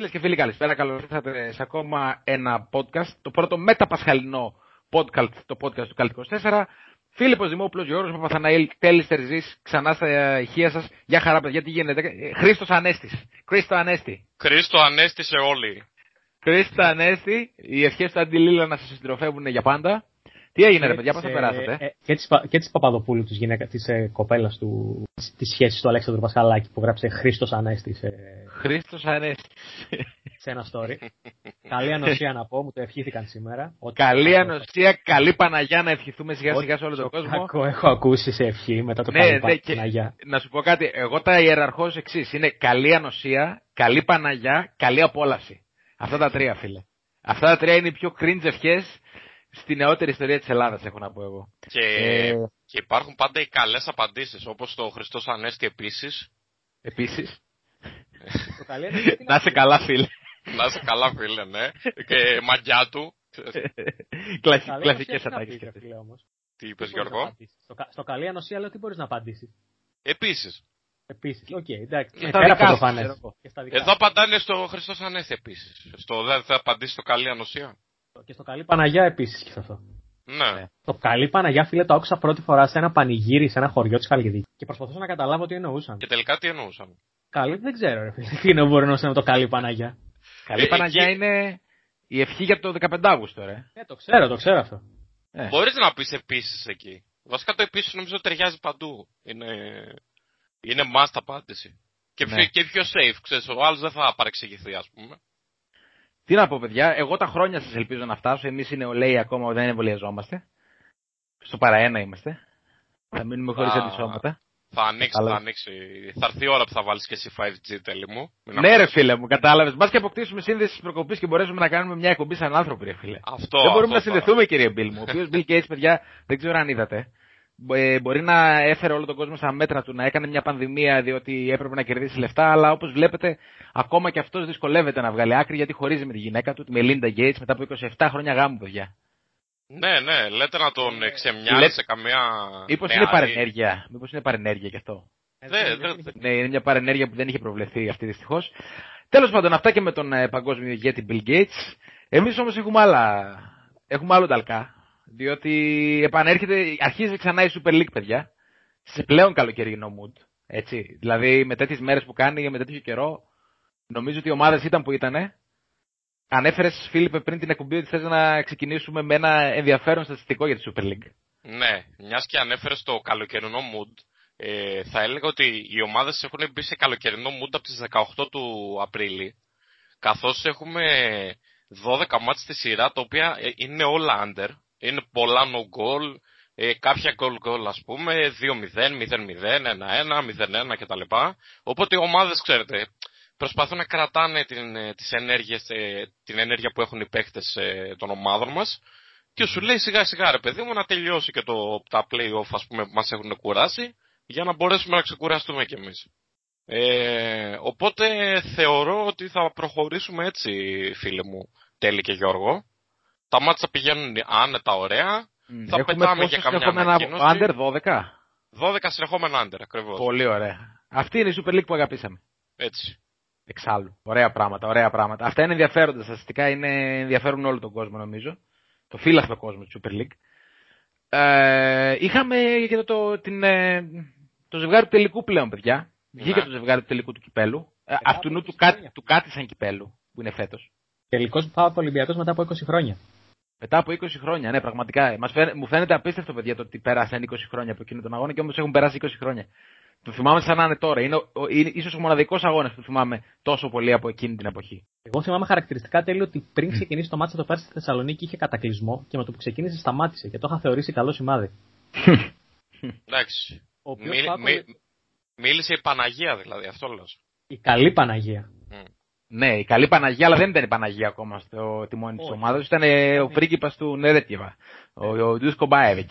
Φίλες και φίλοι, καλησπέρα. Καλώς ήρθατε σε ακόμα ένα podcast. Το πρώτο μεταπασχαλινό podcast, το podcast του Καλτ 24. Φίλιππος Δημόπουλος, Γιώργος Παπαθαναήλ, Τέλης Τερζής, ξανά στα ηχεία σας. Γεια χαρά παιδιά, τι γίνεται; Ε, Χρήστος Ανέστης. Χρήστο Ανέστη. Χρήστο Ανέστη σε όλοι. Χρήστο Ανέστη, οι ευχές του Αντιλίλα να σας συντροφεύουν για πάντα. Τι έγινε ρε παιδιά, πώς θα περάσατε; Ε, και της, Πα- και της Παπαδοπούλου, της, γυναίκας, της ε, κοπέλας του, της, της σχέσης του Αλέξανδρου Πασχαλάκη που γράψε Χρήστος Ανέστη σε, Χρήστος Ανέστη. σε ένα story. καλή ανοσία να πω, μου το ευχήθηκαν σήμερα. Ότι- καλή ανοσία, καλή Παναγιά να ευχηθούμε σιγά Ό,τι σιγά σε όλο τον πιο κόσμο. κακό έχω ακούσει σε ευχή μετά το Ναι, καλή ναι, και Παναγιά. να σου πω κάτι. Εγώ τα ιεραρχώς ως εξής. Είναι καλή ανοσία, καλή Παναγιά, καλή απόλαυση. Αυτά τα τρία, φίλε. Αυτά τα τρία είναι οι πιο cringe ευχές στη νεότερη ιστορία της Ελλάδας, έχω να πω εγώ. Και, Ε. και υπάρχουν πάντα οι καλές απαντήσεις, όπως το Χριστός Ανέστη επίσης. Επίσης, Το καλή ανοσία τι να είσαι καλά, φίλε. Να είσαι καλά φίλε, ναι. και μαγιά του. Κλασ- Καλή Κλασικές ανοσία τι να ατάκες πεις, και ρε αυτές. φίλε, όμως. Τι Τι είπες μπορείς να Γιώργο; απαντήσεις. Στο, κα- στο καλή ανοσία λέω τι μπορείς να απαντήσεις. Επίσης. Επίσης, οκ, εντάξει. Και Ε, στα πέρα δικά από το σου, φανές. ξέρω εγώ. Και στα δικά Εδώ απαντάνε στο Χριστός Ανέστη επίσης. Στο δεν θα απαντήσει το καλή ανοσία. σου. Και στο καλή Παναγιά επίσης και σε αυτό. Ναι. Το καλή Παναγιά, φίλε, το άκουσα πρώτη φορά σε ένα πανηγύρι σε ένα χωριό της Χαλκιδικής. Και προσπαθούσα να καταλάβω τι εννοούσαν. Και τελικά τι εννοούσαν; Καλή, δεν ξέρω, ρε φίλε. Τι είναι μπορεί να εννοούσαν με το καλή Παναγιά. Καλή Ε, Παναγιά εκεί- είναι η ευχή για το 15 Αύγουστο, ρε. Ε, το ξέρω, το ξέρω αυτό. Ε. Μπορείς να πεις επίσης εκεί. Βασικά το επίσης νομίζω ταιριάζει παντού. Είναι, είναι must απάντηση. Και, Ναι. πιο, και πιο safe, ξέρεις, ο άλλος δεν θα παρεξηγηθεί ας πούμε. Τι να πω, παιδιά, εγώ τα χρόνια σας ελπίζω να φτάσω. Εμείς οι νεολαίοι ακόμα δεν εμβολιαζόμαστε. Στο παραένα είμαστε. Θα μείνουμε χωρίς Α. αντισώματα. Θα ανοίξει, Καλά. θα ανοίξει. Θα έρθει η ώρα που θα βάλεις και εσύ 5G τέλει μου. Μην Ναι, ρε αγχώνεσαι. φίλε μου, κατάλαβες. Μπας και αποκτήσουμε σύνδεση της προκοπής και μπορέσουμε να κάνουμε μια εκπομπή σαν άνθρωποι, ρε φίλε. Αυτό, δεν μπορούμε αυτό να θα- συνδεθούμε, κύριε Μπιλ μου. Ο οποίος Bill Gates, παιδιά, δεν ξέρω αν είδατε. Μπο- ε, μπορεί να έφερε όλο τον κόσμο στα μέτρα του, να έκανε μια πανδημία διότι έπρεπε να κερδίσει λεφτά, αλλά όπως βλέπετε, ακόμα και αυτός δυσκολεύεται να βγάλει άκρη γιατί χωρίζει με τη γυναίκα του, τη Μελίντα Gates, μετά από 27 χρόνια γάμου, παιδιά. Ναι, ναι, λέτε να τον εξεμοιάζει Λέτε- σε καμία. Μήπως νεαρή. είναι παρενέργεια. Μήπως είναι παρενέργεια γι' αυτό. Ναι, ναι, Ναι, είναι μια παρενέργεια που δεν είχε προβλεφθεί αυτή δυστυχώς. Τέλος πάντων, αυτά και με τον ε, παγκόσμιο ηγέτη Bill Gates. Εμείς όμως έχουμε άλλα. Έχουμε άλλο ταλκά. Διότι επανέρχεται, αρχίζει ξανά η Super League, παιδιά. Σε πλέον καλοκαιρινό mood. Έτσι. Δηλαδή, με τέτοιες μέρες που κάνει, με τέτοιο καιρό, νομίζω ότι οι ομάδες ήταν που ήταν. Ανέφερες, Φίλιππε, πριν την εκπομπή ότι θες να ξεκινήσουμε με ένα ενδιαφέρον στατιστικό για τη Super League. Ναι, μιας και ανέφερες το καλοκαιρινό mood, ε, θα έλεγα ότι οι ομάδες έχουν μπει σε καλοκαιρινό mood από τις 18 του Απρίλη. Καθώς έχουμε 12 μάτς στη σειρά, τα οποία ε, είναι όλα under. Είναι πολλά no goal, ε, κάποια goal goal ας πούμε, 2-0, 0-0, 1-1, 0-1 κτλ. Οπότε οι ομάδες, ξέρετε, προσπαθούν να κρατάνε την, ε, τις ενέργειες, ε, την ενέργεια που έχουν οι παίχτες ε, των ομάδων μας και σου λέει σιγά σιγά ρε παιδί μου να τελειώσει και το, τα play-off ας πούμε που μας έχουν κουράσει για να μπορέσουμε να ξεκουραστούμε κι εμείς. Ε, οπότε θεωρώ ότι θα προχωρήσουμε έτσι φίλε μου Τέλη και Γιώργο. Τα μάτσα πηγαίνουν άνετα ωραία. Θα έχουμε πετάμε πόσους για καμιά έχουμε ένα ανακοίνωση. under 12. 12 συνεχόμενα άντερ ακριβώς. Πολύ ωραία. Αυτή είναι η Super League που αγαπήσαμε. Έτσι. Εξάλλου. Ωραία πράγματα, ωραία πράγματα. Αυτά είναι ενδιαφέροντα. Στατιστικά είναι ενδιαφέρουν όλο τον κόσμο, νομίζω. Το φύλαχτο κόσμο της Super League. Ε, είχαμε και το, το, την, ε, το ζευγάρι του τελικού πλέον, παιδιά. Βγήκε Ναι. το ζευγάρι του τελικού του κυπέλου. Ε, Μετά αυτού από νου 20 του, κά, χρόνια. του κάτισαν κυπέλου, που είναι φέτος. Τελικός πάω Ολυμπιακός μετά από 20 χρόνια. Μετά από 20 χρόνια, ναι, πραγματικά. Μας φαίνε, μου φαίνεται απίστευτο, παιδιά, το ότι πέρασαν 20 χρόνια από εκείνο τον αγώνα και όμως έχουν περάσει 20 χρόνια. Το θυμάμαι σαν να είναι τώρα. Είναι, ο- είναι ίσως ο μοναδικός αγώνας που θυμάμαι τόσο πολύ από εκείνη την εποχή. Εγώ θυμάμαι χαρακτηριστικά τέλειο ότι πριν ξεκινήσει το μάτι το πέρσι στη Θεσσαλονίκη είχε κατακλυσμό και με το που ξεκίνησε σταμάτησε και το είχα θεωρήσει καλό σημάδι. Εντάξει. Ο οποίος Μίλ- Πάοκ- μί- μίλησε η Παναγία δηλαδή, αυτό λέω. Η καλή Παναγία. Μμ. Ναι, η καλή Παναγία, αλλά δεν ήταν η Παναγία ακόμα στο τιμόνι της Όχι. ομάδας. Ήταν ε, ο πρίγκιπας του Νερέτιεβα, ο, ο Ντούσκο Μπάεβιτ.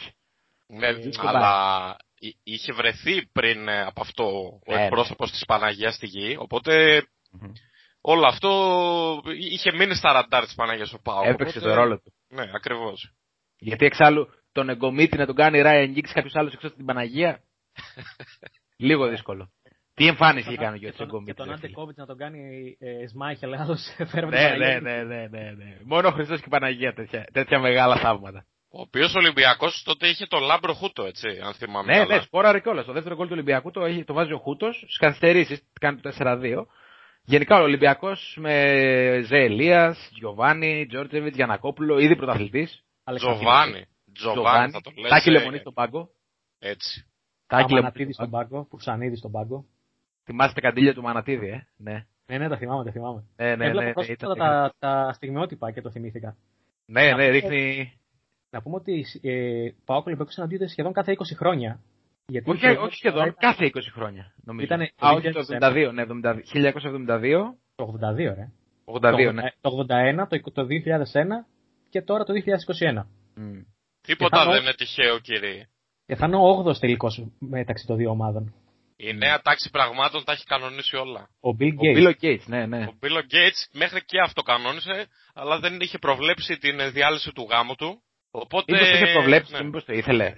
Ναι, δύσκολα. αλλά εί- είχε βρεθεί πριν ε, από αυτό ο Ε, εκπρόσωπος της Παναγίας στη γη, οπότε όλο αυτό είχε μείνει στα ραντάρ της Παναγίας ο Πάο. Έπαιξε το ρόλο του. Ναι, ακριβώς. Γιατί εξάλλου τον εγκομίτη να τον κάνει Ράιαν Γκίξ κάποιος άλλος εκτό από την Παναγία. Λίγο δύσκολο. Τι εμφάνιση είχε κάνει ο Και Γιώργο τον- Και Εγκομίτη. τον ρε Άντε φίλε. Κόβιτ να τον κάνει ε, Σμάιχελ, άλλος φέρουμε Ναι, την ναι, Παναγία. ναι, ναι, ναι, ναι. Μόνο ο Χριστός και η Παναγία τέτοια, τέτοια μεγάλα θαύματα. Ο οποίος Ολυμπιακός τότε είχε το Λάμπρο Χούτο, έτσι, αν θυμάμαι Ναι, καλά. ναι, σκόραρε κιόλας. Το δεύτερο γκολ του Ολυμπιακού το, έχει, το βάζει ο Χούτος στις καθυστερήσεις, κάνει το 4-2. Γενικά ο Ολυμπιακός με Ζε Ελίας, Τζοβάνι, Τζόρτζεβιτς, Γιανακόπουλο, ήδη πρωταθλητής. Τζοβάνι. Τζοβάνι θα το λες. Τάκη ε, Λεμονή στον πάγκο. Έτσι. Τάκη Λεμονή Αμανατίδης στον στον πάγκο. πάγκο, Πουρσανίδη στον πάγκο. Θυμάστε τα καντήλια του Αμανατίδη, ε; Ναι, Ναι, ναι, τα θυμάμαι, τα θυμάμαι. ναι, ναι. ναι, Έβλεπα ναι, πρόσφατα ήταν- τα, τα στιγμιότυπα και το θυμήθηκα. ναι, ναι, ρίχνει. Να πούμε ότι ε, πάω Ολυμπιακός συναντιούνται σχεδόν κάθε 20 χρόνια. Γιατί Όχι, το- όχι σχεδόν, κάθε 20 χρόνια νομίζω. Ήτανε Α, το όχι το 2001. 72, ναι, 72, 1972, Το 82, ρε. 82, ναι. Το 81, το, το 2001 και τώρα το 2021. Μμ. Τίποτα θα δω- δεν είναι τυχαίο, κύριε. Και θα είναι ο 8ο τελικός μεταξύ των δύο ομάδων. Η νέα τάξη πραγμάτων τα έχει κανονίσει όλα. Ο Bill Ο Gates. Μπίλο Κέιτς, ναι, ναι. Ο Μπίλο Γκέιτς μέχρι και αυτό κανόνισε, αλλά δεν είχε προβλέψει την ε, διάλυση του γάμου του. Οπότε. Μήπως το είχε προβλέψει ναι. και μήπως το ήθελε.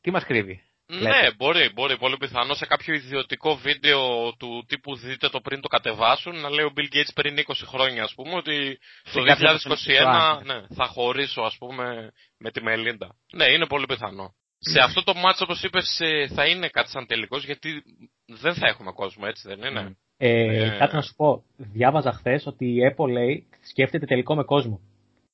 Τι μας κρύβει. Ναι, λέτε; μπορεί, μπορεί. Πολύ πιθανό σε κάποιο ιδιωτικό βίντεο του τύπου δείτε το πριν το κατεβάσουν να λέει ο Bill Gates πριν 20 χρόνια, ας πούμε, ότι Σε το κάποιο 2021 ναι. ναι, θα χωρίσω, ας πούμε, με τη Μελίντα. Ναι, είναι πολύ πιθανό. Σε αυτό το μάτσο, όπως είπες, ε, θα είναι κάτι σαν τελικός, γιατί δεν θα έχουμε κόσμο, έτσι δεν είναι; Μμ. Ε, Ε. Κάτι να σου πω. Διάβαζα χθες ότι η Apple λέει σκέφτεται τελικό με κόσμο.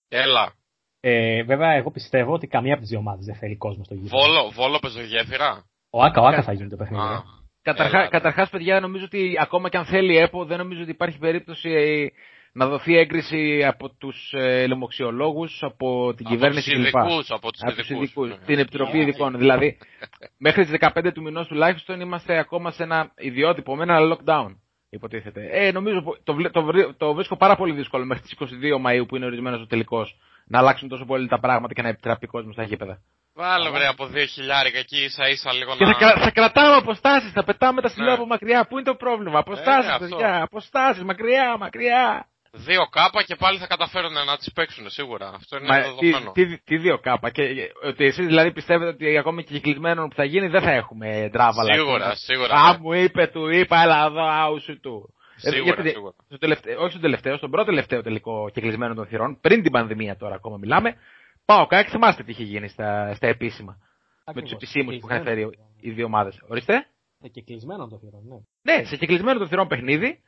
Έλα, Ε, βέβαια, εγώ πιστεύω ότι καμία από τις δύο ομάδες δεν θέλει κόσμο στο γήπεδο. Βόλο, Βόλο πεζογέφυρα. Ο Άκα, ο Άκα θα γίνει το παιχνίδι. Α, ρε. Καταρχά, έλα. καταρχάς, παιδιά, νομίζω ότι ακόμα και αν θέλει η ΕΠΟ, δεν νομίζω ότι υπάρχει περίπτωση ε, να δοθεί έγκριση από τους ε, λοιμοξιολόγους, από την Από κυβέρνηση τους κλπ. ειδικούς, από τους Από τους ειδικούς, ειδικούς, ναι. την Επιτροπή Ειδικών. Δηλαδή, μέχρι τις 15 του μηνός τουλάχιστον είμαστε ακόμα σε ένα ιδιότυπο, με ένα lockdown, υποτίθεται. Ε, νομίζω που- το, βλέ- το, βρι- το βρίσκω πάρα πολύ δύσκολο μέχρι τις 22 Μαΐου που είναι ορισμένος ο τελικός να αλλάξουν τόσο πολύ τα πράγματα και να επιτραπεί κόσμος στα γήπεδα. Βάλε βρε από 2 χιλιάρικα εκεί ίσα ίσα λίγο Και να... θα, κρα- θα κρατάμε αποστάσεις, θα πετάμε τα στυλιά Ναι. από μακριά. Πού είναι το πρόβλημα, αποστάσεις, Ε, αυτό. παιδιά, αποστάσεις, μακριά, μακριά. Δύο κάπα και πάλι θα καταφέρουν να τις παίξουν σίγουρα. Αυτό είναι Μα, τι, δεδομένο. τι, τι δύο κάπα; Και, ε, ότι εσείς δηλαδή πιστεύετε ότι ακόμη και κυκλισμένο που θα γίνει δεν θα έχουμε τράβαλα. Σίγουρα, σίγουρα. Α, ναι. μου είπε, του είπα, έλα εδώ, άουσου του. Ε, Σίγουρα, γιατί- σίγουρα. στο τελευταίο, όχι στον τελευταίο, στον πρώτο τελευταίο τελικό κυκλισμένο των θυρών, πριν την πανδημία τώρα ακόμα μιλάμε, πάω κάκι, θυμάστε τι είχε γίνει στα, στα επίσημα. Με τους Ακριβώς. επισήμους που είχαν Κλεισμένο. φέρει οι δύο ομάδες. Ορίστε. Ε, Και κλεισμένο το θηρόν, ναι. Ναι, σε κυκλισμένο των θυρών παιχνίδι,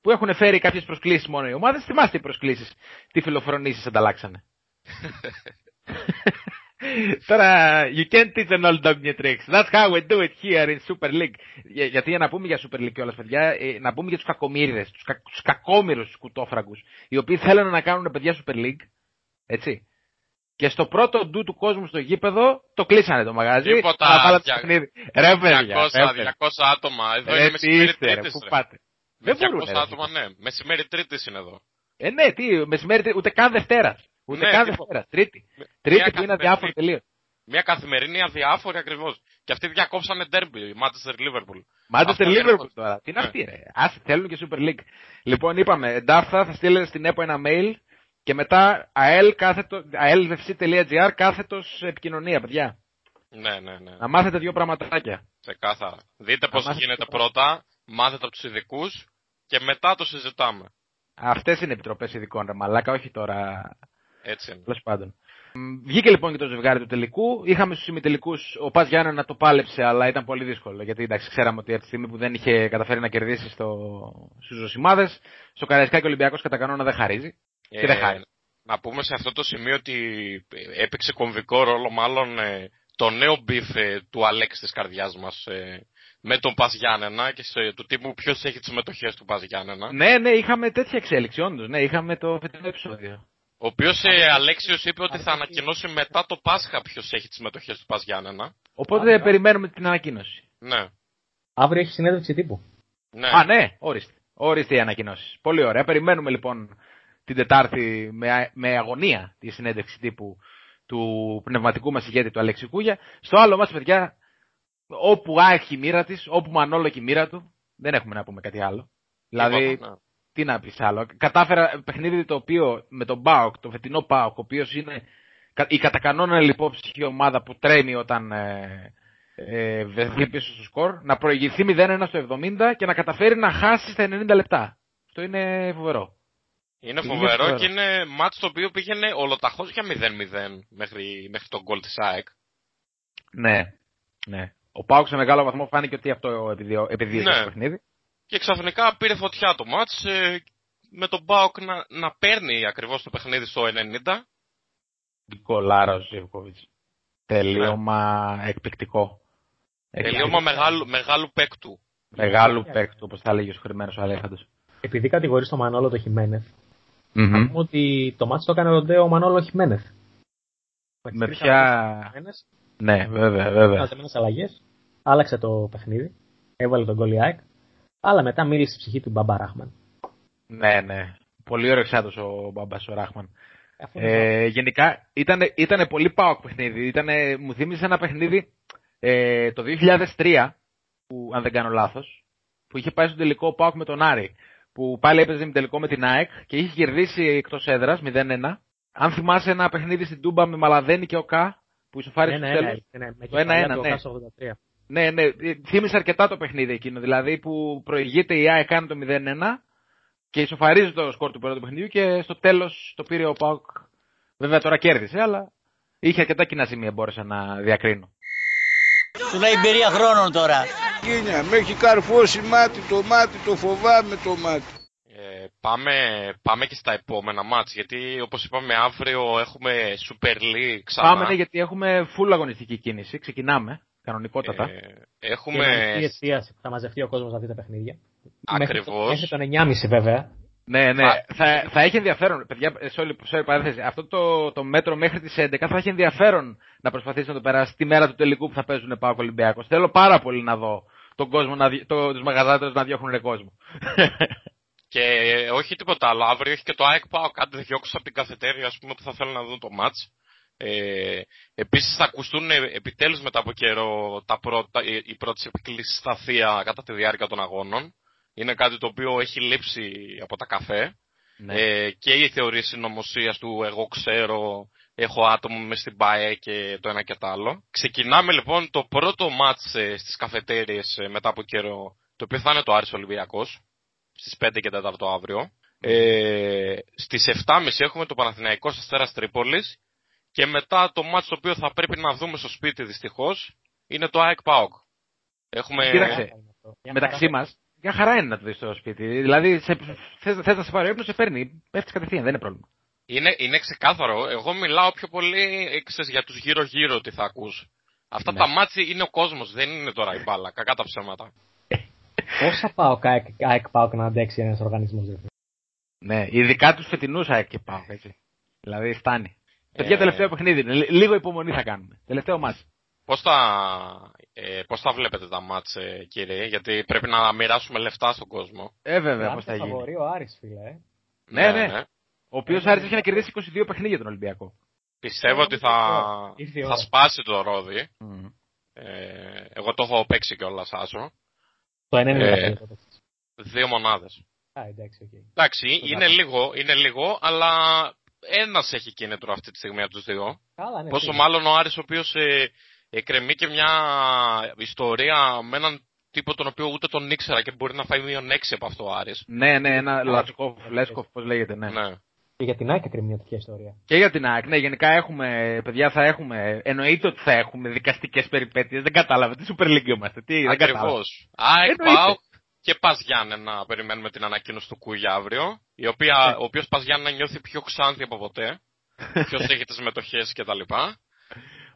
που έχουν φέρει κάποιες προσκλήσεις μόνο οι ομάδες. Θυμάστε οι προσκλήσεις, τι φιλοφρονήσεις ανταλλάξανε. Τώρα, you can't teach an old dog new tricks. That's how we do it here in Super League. Για- γιατί για να πούμε για Super League κιόλας, παιδιά, ε, να πούμε για τους κακομύριδες, τους, κα, τους κακόμυρους τους κουτόφραγκους, οι οποίοι θέλουν να κάνουν παιδιά Super League, έτσι. Και στο πρώτο ντου του κόσμου στο γήπεδο, το κλείσανε το μαγαζί. Τίποτα, να βάλανε το δια- παιχνίδι. Ρε παιδιά, 200, ρε, παιδιά. 200 άτομα. Εδώ Ρε, είναι τι μεσημέρι είστε, ρε, τρίτης, πού ρε. πάτε. Με Δεν μπορούν, 200 ρε, άτομα, ναι. Μεσημέρι τρίτης είναι εδώ. Ε, ναι, τι, μεσημέρι, τρίτη, ούτε καν Δευτέρας. Ούτε Ναι, καν τίποτα. Δευτέρα. Τρίτη. Μια Τρίτη που είναι καθημερινή. αδιάφορη τελείως. Μια καθημερινή αδιάφορη ακριβώς. Και αυτοί διακόψανε ντέρμπι, Manchester Liverpool. Manchester Αυτό είναι Liverpool αυτό. τώρα. Τι είναι Ναι. αυτή, ρε. Άσε, θέλουν και Super League. Λοιπόν, είπαμε, Ντάφθα θα στείλετε στην ΕΠΟ ένα mail και μετά AL κάθετο, ALVFC.gr κάθετος επικοινωνία, παιδιά. Ναι, ναι, ναι. Να μάθετε δύο πραγματάκια. Ξεκάθαρα. Δείτε πώς μάθετε γίνεται το πρώτα, μάθετε από τους ειδικούς και μετά το συζητάμε. Αυτές είναι επιτροπές ειδικών, ρε μαλάκα, όχι τώρα Έτσι είναι. Τέλος πάντων. Μ, Βγήκε λοιπόν και το ζευγάρι του τελικού. Είχαμε στους ημιτελικούς ο Πας Γιάννενα να το πάλεψε, αλλά ήταν πολύ δύσκολο. Γιατί εντάξει, ξέραμε ότι από τη στιγμή που δεν είχε καταφέρει να κερδίσει στο... στους Ζωσιμάδες, στο Καραϊσκάκι Ολυμπιακός κατά κανόνα δεν χαρίζει. Και δεν χάρη. Ε, να πούμε σε αυτό το σημείο ότι έπαιξε κομβικό ρόλο μάλλον ε, το νέο beef ε, του Αλέξη της καρδιάς μας ε, με τον Πας Γιάννενα και σε, του τύπου ποιος έχει τις μετοχές του Πας Γιάννενα. Ναι, ναι, είχαμε τέτοια εξέλιξη, όντως. Ναι, είχαμε το φετινό επεισόδιο. Ο οποίος ε, Αλέξιος είπε ότι θα ανακοινώσει μετά το Πάσχα ποιος έχει τις μετοχές του Πας Γιάννενα. Οπότε περιμένουμε την ανακοίνωση. Ναι, Αύριο έχει συνέντευξη τύπου. ναι. Α, ναι, ορίστε. Ορίστε οι ανακοινώσεις. Πολύ ωραία. Περιμένουμε λοιπόν την Τετάρτη με, με αγωνία τη συνέντευξη τύπου του πνευματικού μας ηγέτη του Αλέξη Κούγια. Στο άλλο μας, παιδιά, όπου άχει η μοίρα της, όπου μανόλο και η μοίρα του, δεν έχουμε να πούμε κάτι άλλο. Δηλαδή, Τίποτα, ναι. Τι να πεις άλλο. Κατάφερα παιχνίδι το οποίο με τον Μπάουκ, το φετινό Μπάουκ, ο οποίος είναι κα- η κατά κανόνα λιπόψυχη ομάδα που τρέμει όταν ε, ε, βρεθεί πίσω στο σκορ, να προηγηθεί 0-1 στο 70 και να καταφέρει να χάσει στα 90 λεπτά. Αυτό είναι φοβερό. Είναι Είναι φοβερό φοβερό. και είναι μάτς το οποίο πήγαινε ολοταχώς για 0-0 μέχρι, μέχρι τον γκολ της ΑΕΚ. Ναι, ναι. Ο Πάουκ σε μεγάλο βαθμό φάνηκε ότι αυτό επιδιο- επιδίωξε Ναι. το παιχνίδι. Και ξαφνικά πήρε φωτιά το μάτς ε, με τον Μπάουκ να, να παίρνει ακριβώς το παιχνίδι στο 90. Γκολάρα ο Ζιβκοβιτ. Τελείωμα εκπληκτικό. Τελείωμα Εκπληκτικό. μεγάλου, μεγάλου παίκτου. Μεγάλου παίκτου, όπως θα έλεγε ο συγχωρημένο ο Αλέχαντος. Επειδή κατηγορείς τον Μανόλο το Χιμένεθ, να πούμε ότι το μάτι το έκανε ροντέο ο Μανόλο Χιμένεθ. Με ποια. Ναι, βέβαια, βέβαια. Έκανε αλλαγές. Άλλαξε το παιχνίδι. Έβαλε τον γκολ η ΑΕΚ. Αλλά μετά μίλησε η ψυχή του Μπαμπά Ράχμαν. Ναι, ναι. Πολύ ωραίο εξάδος ο Μπαμπάς ο Ράχμαν. Αφού είναι Ε, γενικά ήταν, ήτανε πολύ πάοκ παιχνίδι. Ήτανε, μου θύμισε ένα παιχνίδι ε, το 2003, που, αν δεν κάνω λάθος, που είχε πάει στο τελικό ο Πάοκ με τον Άρη. Που πάλι έπαιζε με τελικό με την ΑΕΚ και είχε κερδίσει εκτός έδρας 0-1. Αν θυμάσαι ένα παιχνίδι στην Τούμπα με Μαλαδένη και ο Κα, που ισοφάρισε ναι, στο ναι, ναι, τέλος. ναι, ναι, με Το κεφαλιά 1-1, του ναι. Οκάσο 83. Ναι, ναι, θύμισε αρκετά το παιχνίδι εκείνο. Δηλαδή που προηγείται η ΑΕΚ κάνει το 0-1 και ισοφαρίζει το σκορ του πρώτου παιχνιδιού και στο τέλος το πήρε ο Πάουκ. Βέβαια τώρα κέρδισε, αλλά είχε αρκετά κοινά σημεία μπόρεσα να διακρίνω. Του λέει εμπειρία χρόνων τώρα. Κίνια, με έχει καρφώσει μάτι το μάτι, το φοβάμαι το μάτι. Ε, πάμε, πάμε και στα επόμενα μάτς, γιατί όπως είπαμε αύριο έχουμε Super League ξανά. Πάμε ναι, γιατί έχουμε full αγωνιστική κίνηση. Ξεκινάμε κανονικότατα. Ε, Και έχουμε... με εστίαση που θα μαζευτεί ο κόσμος να δει τα παιχνίδια. Ακριβώς. Μέχρι το 9.30 βέβαια. Ναι, ναι. Α. Θα, θα έχει ενδιαφέρον, παιδιά, ε, sorry, sorry, παρένθεση. Αυτό το, το μέτρο μέχρι τις 11 θα έχει ενδιαφέρον να προσπαθήσει να το περάσει τη μέρα του τελικού που θα παίζουν Πάο Ολυμπιακός. Θέλω πάρα πολύ να δω τον κόσμο, να, δι- το, τους μαγαζάτες να διώχνουν ρε κόσμο. Και ε, όχι τίποτα άλλο. Αύριο έχει και το ΑΕΚ πάω κάτι διώξω από την καθετέρια ας πούμε, που θα θέλουν να δουν το μάτς. Ε, επίσης θα ακουστούν ε, επιτέλους μετά από καιρό τα πρώτα, οι, οι πρώτες επικλήσεις στα θεία κατά τη διάρκεια των αγώνων. Είναι κάτι το οποίο έχει λείψει από τα καφέ. ναι. Ε, και η θεωρία συνωμοσίας του εγώ ξέρω, έχω άτομο με στην ΠΑΕ και το ένα και το άλλο. Ξεκινάμε λοιπόν το πρώτο μάτς ε, στις καφετέριες ε, μετά από καιρό, το οποίο θα είναι το Άρης Ολυμπιακός, στις 5 και 4 αύριο. Ε, στις 7.30 έχουμε το Παναθηναϊκό Αστέρας Τρίπολης και μετά το μάτς το οποίο θα πρέπει να δούμε στο σπίτι δυστυχώς είναι το ΑΕΚ ΠΑΟΚ. Έχουμε... Κοίταξε. Μια Μεταξύ χαρά. μας, για χαρά είναι να το δεις στο σπίτι. Δηλαδή, σε, θες, θες να σε πάρει ο ύπνο, σε παίρνει. Πέφτεις κατευθείαν, δεν είναι πρόβλημα. Είναι, είναι ξεκάθαρο. Εγώ μιλάω πιο πολύ ε, ξέρεις, για τους γύρω-γύρω τι θα ακούς. Αυτά Ναι. τα μάτια είναι ο κόσμος, δεν είναι τώρα η μπάλα. Κακά τα ψέματα. Πόσα πάω ΑΕΚ πάω να αντέξει ένας οργανισμός. Ναι, ειδικά τους φετινούς ΑΕΚ και πάω, έτσι. Δηλαδή, φτάνει. Παιδιά, Ε. τελευταίο παιχνίδι είναι. Λι- Λίγο υπομονή θα κάνουμε. Τελευταίο ματς. Πώς τα, ε, πώς τα βλέπετε τα ματς, ε, κύριε, γιατί πρέπει να μοιράσουμε λεφτά στον κόσμο. Ε, βέβαια, πώς θα γίνει. Φαβορί ο Άρης, φίλε. ε. Ναι, ναι. Ο οποίος Άρης έχει να κερδίσει 22 παιχνίδια τον Ολυμπιακό. Πιστεύω ότι θα, Ήρθε η θα ώρα. σπάσει το ρόδι. Ε, εγώ το έχω παίξει κιόλας, Άσο. Το 90 Ε. ε... Δύο μονάδες. Α, εντάξει, οκ. Εντάξει, Το είναι δάχτυλο. λίγο, είναι λίγο, αλλά ένας έχει κίνητρο αυτή τη στιγμή από τους δύο. Καλά, ναι. Πόσο σίγουρα. μάλλον ο Άρης ο οποίος ε, εκκρεμεί και μια ιστορία με έναν τύπο τον οποίο ούτε τον ήξερα και μπορεί να φάει μείον έξι από αυτό ο Άρης. Ναι, ναι, ένα Λατσκόφ, Λέσκοφ, πώς λέγεται, ναι. Ναι. Και για την ΑΕΚ έκρινε μια τέτοια ιστορία. Και για την ΑΕΚ, ναι, γενικά έχουμε, παιδιά, θα έχουμε, εννοείται ότι θα έχουμε δικαστικές περιπέτειες. Δεν κατάλαβε, τι Super League είμαστε, τι, δεν κατάλαβα. Ακριβώς. ΑΕΚ, Εννοείται. ΠΑΟΚ και Πας Γιάννενα περιμένουμε την ανακοίνωση του Κούγια αύριο. Η οποία, ο οποίος Πας Γιάννενα νιώθει πιο ξάνθη από ποτέ. Ποιος έχει τις μετοχές και τα λοιπά.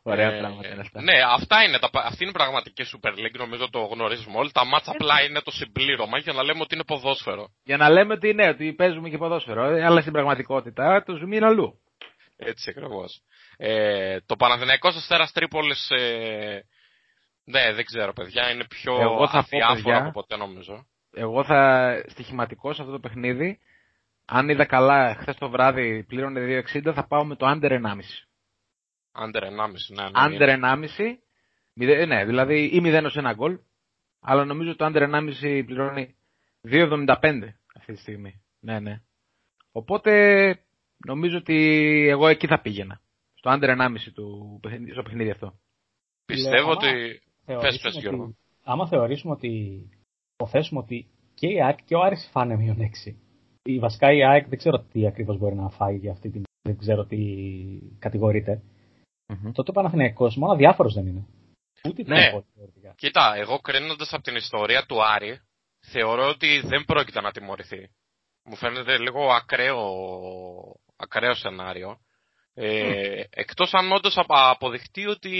Ωραία Ε, πράγματα είναι αυτά. Ναι, αυτά είναι τα, αυτή είναι η πραγματική Super League, νομίζω το γνωρίζουμε όλοι. Τα μάτσα απλά είναι το συμπλήρωμα για να λέμε ότι είναι ποδόσφαιρο. Για να λέμε ότι ναι, ότι παίζουμε και ποδόσφαιρο, ε, αλλά στην πραγματικότητα το ζουμί είναι αλλού. Έτσι ακριβώς. Ε, το Παναθηναϊκός Αστέρας Τρίπολης. Ε, ναι, δεν ξέρω, παιδιά. Είναι πιο Εγώ θα πω, αδιάφορο παιδιά, από ποτέ νομίζω. Εγώ θα στοιχηματικό σε αυτό το παιχνίδι. Αν είδα καλά, χθες το βράδυ πλήρωνε 2,60, θα πάω με το under 1,5. Under 1,5, ναι. ναι Under είναι. 1,5. μηδε- Ναι, δηλαδή ή 0 ως 1 γκολ. Αλλά νομίζω το under 1,5 πληρώνει 2,75 αυτή τη στιγμή. Ναι, ναι. Οπότε νομίζω ότι εγώ εκεί θα πήγαινα. Στο under 1,5 του παιχνίδι, στο παιχνίδι αυτό. Πιστεύω Λέω, ότι... άμα Πες, θεωρήσουμε πες, Γιώργο. ότι- Άμα θεωρήσουμε ότι υποθέσουμε ότι και η ΑΕΚ και ο Άρης φάνε μείον 6. Η βασικά η ΑΕΚ δεν ξέρω τι ακριβώς μπορεί να φάει για αυτή την. Δεν ξέρω τι κατηγορείται. Μμμ. Τότε ο Παναθηναϊκός μόνο αδιάφορος δεν είναι. Ούτε Ναι. ναι. θεωρητικά. Κοίτα, εγώ κρίνοντας από την ιστορία του Άρη, θεωρώ ότι δεν πρόκειται να τιμωρηθεί. Μου φαίνεται λίγο ακραίο, ακραίο σενάριο. Ε, Εκτός αν όντως απα- αποδειχτεί ότι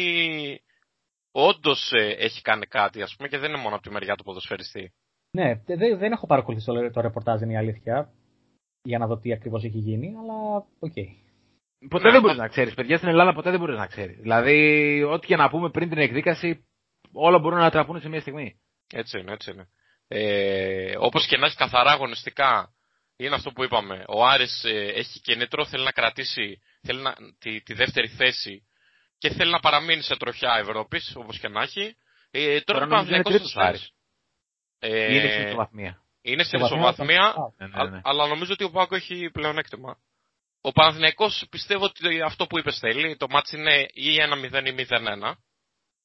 όντως ε, έχει κάνει κάτι, ας πούμε, και δεν είναι μόνο από τη μεριά του ποδοσφαιριστή. Ναι, δε- δε- δεν έχω παρακολουθήσει το, το ρεπορτάζ, είναι η αλήθεια. Για να δω τι ακριβώς έχει γίνει, αλλά οκ. Ποτέ Ναι, δεν μπορείς αυτό- να ξέρεις. Παιδιά στην Ελλάδα ποτέ δεν μπορείς να ξέρεις. Δηλαδή, ό,τι και να πούμε πριν την εκδίκαση, όλα μπορούν να τραπούν σε μια στιγμή. Έτσι είναι, έτσι είναι. Ε, όπως και να έχει καθαρά αγωνιστικά, είναι αυτό που είπαμε. Ο Άρης ε, έχει κίνητρο, θέλει να κρατήσει θέλει να, τη, τη δεύτερη θέση και θέλει να παραμείνει σε τροχιά Ευρώπης, όπως και να έχει. Ε, τώρα Τώρα ο νομίζω είναι Παναθηναϊκός τρίτος στο ο Άρης. Ε, Είναι στην ισοβαθμία. είναι στην Ισοβαθμία, ισοβαθμία, α, Ναι, ναι, α- ναι. αλλά νομίζω ότι ο Πάκο έχει πλεονέκτημα. Ο Παναθηναϊκός πιστεύω ότι αυτό που είπες θέλει, το μάτς είναι ή 1-0 ή 0-1.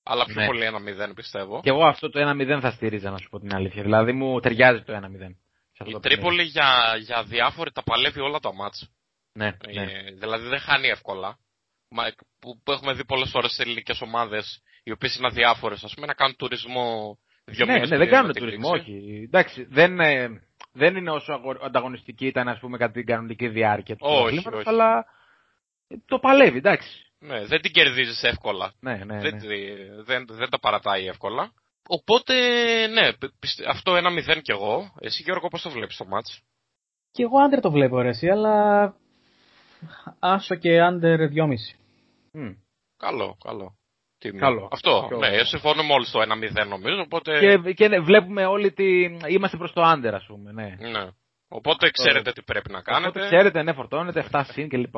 Αλλά πιο Ναι. πολύ 1-0 πιστεύω. Και εγώ αυτό το 1-0 θα στήριζα, να σου πω την αλήθεια. Δηλαδή μου ταιριάζει το 1-0. σε αυτό Η το Τρίπολη παιχνίδι. για, για διάφορη τα παλεύει όλα τα μάτς. Ναι, ναι. Ε, δηλαδή δεν χάνει εύκολα. Μα, που, που έχουμε δει πολλές φορές σε ελληνικές ομάδες, οι οποίες είναι αδιάφορες, ας πούμε, να κάνουν τουρισμό δύο ναι, μήνες ναι, πριν δεν την κάνουν λήξη. τουρισμό, όχι. Εντάξει, δεν, ε, δεν είναι όσο αγο- ανταγωνιστική ήταν, ας πούμε, κατά την κανονική διάρκεια του Όχι, πρωταθλήματος, όχι. αλλά ε, το παλεύει, εντάξει. Ναι, δεν την κερδίζεις εύκολα. Ναι, ναι, Δεν, ναι. τη- δεν, δεν τα παρατάει εύκολα. Οπότε, ναι, πι- πιστε- αυτό ένα μηδέν κι εγώ. Εσύ Γιώργο πώς το βλέπεις το μάτς; Και εγώ άντερ το βλέπω ρε εσύ, αλλά άσο και άντερ 2,5. Μμ. Καλό, καλό. Τίμιο. Καλό. Αυτό, Πιο- ναι, συμφωνούμε όλοι στο 1-0 νομίζω, οπότε... Και, και ναι, βλέπουμε όλοι ότι είμαστε προς το άντερ, ας πούμε, ναι. Ναι. Οπότε ξέρετε τι πρέπει να κάνετε. Οπότε ξέρετε, ναι, φορτώνετε 7 συν κλπ.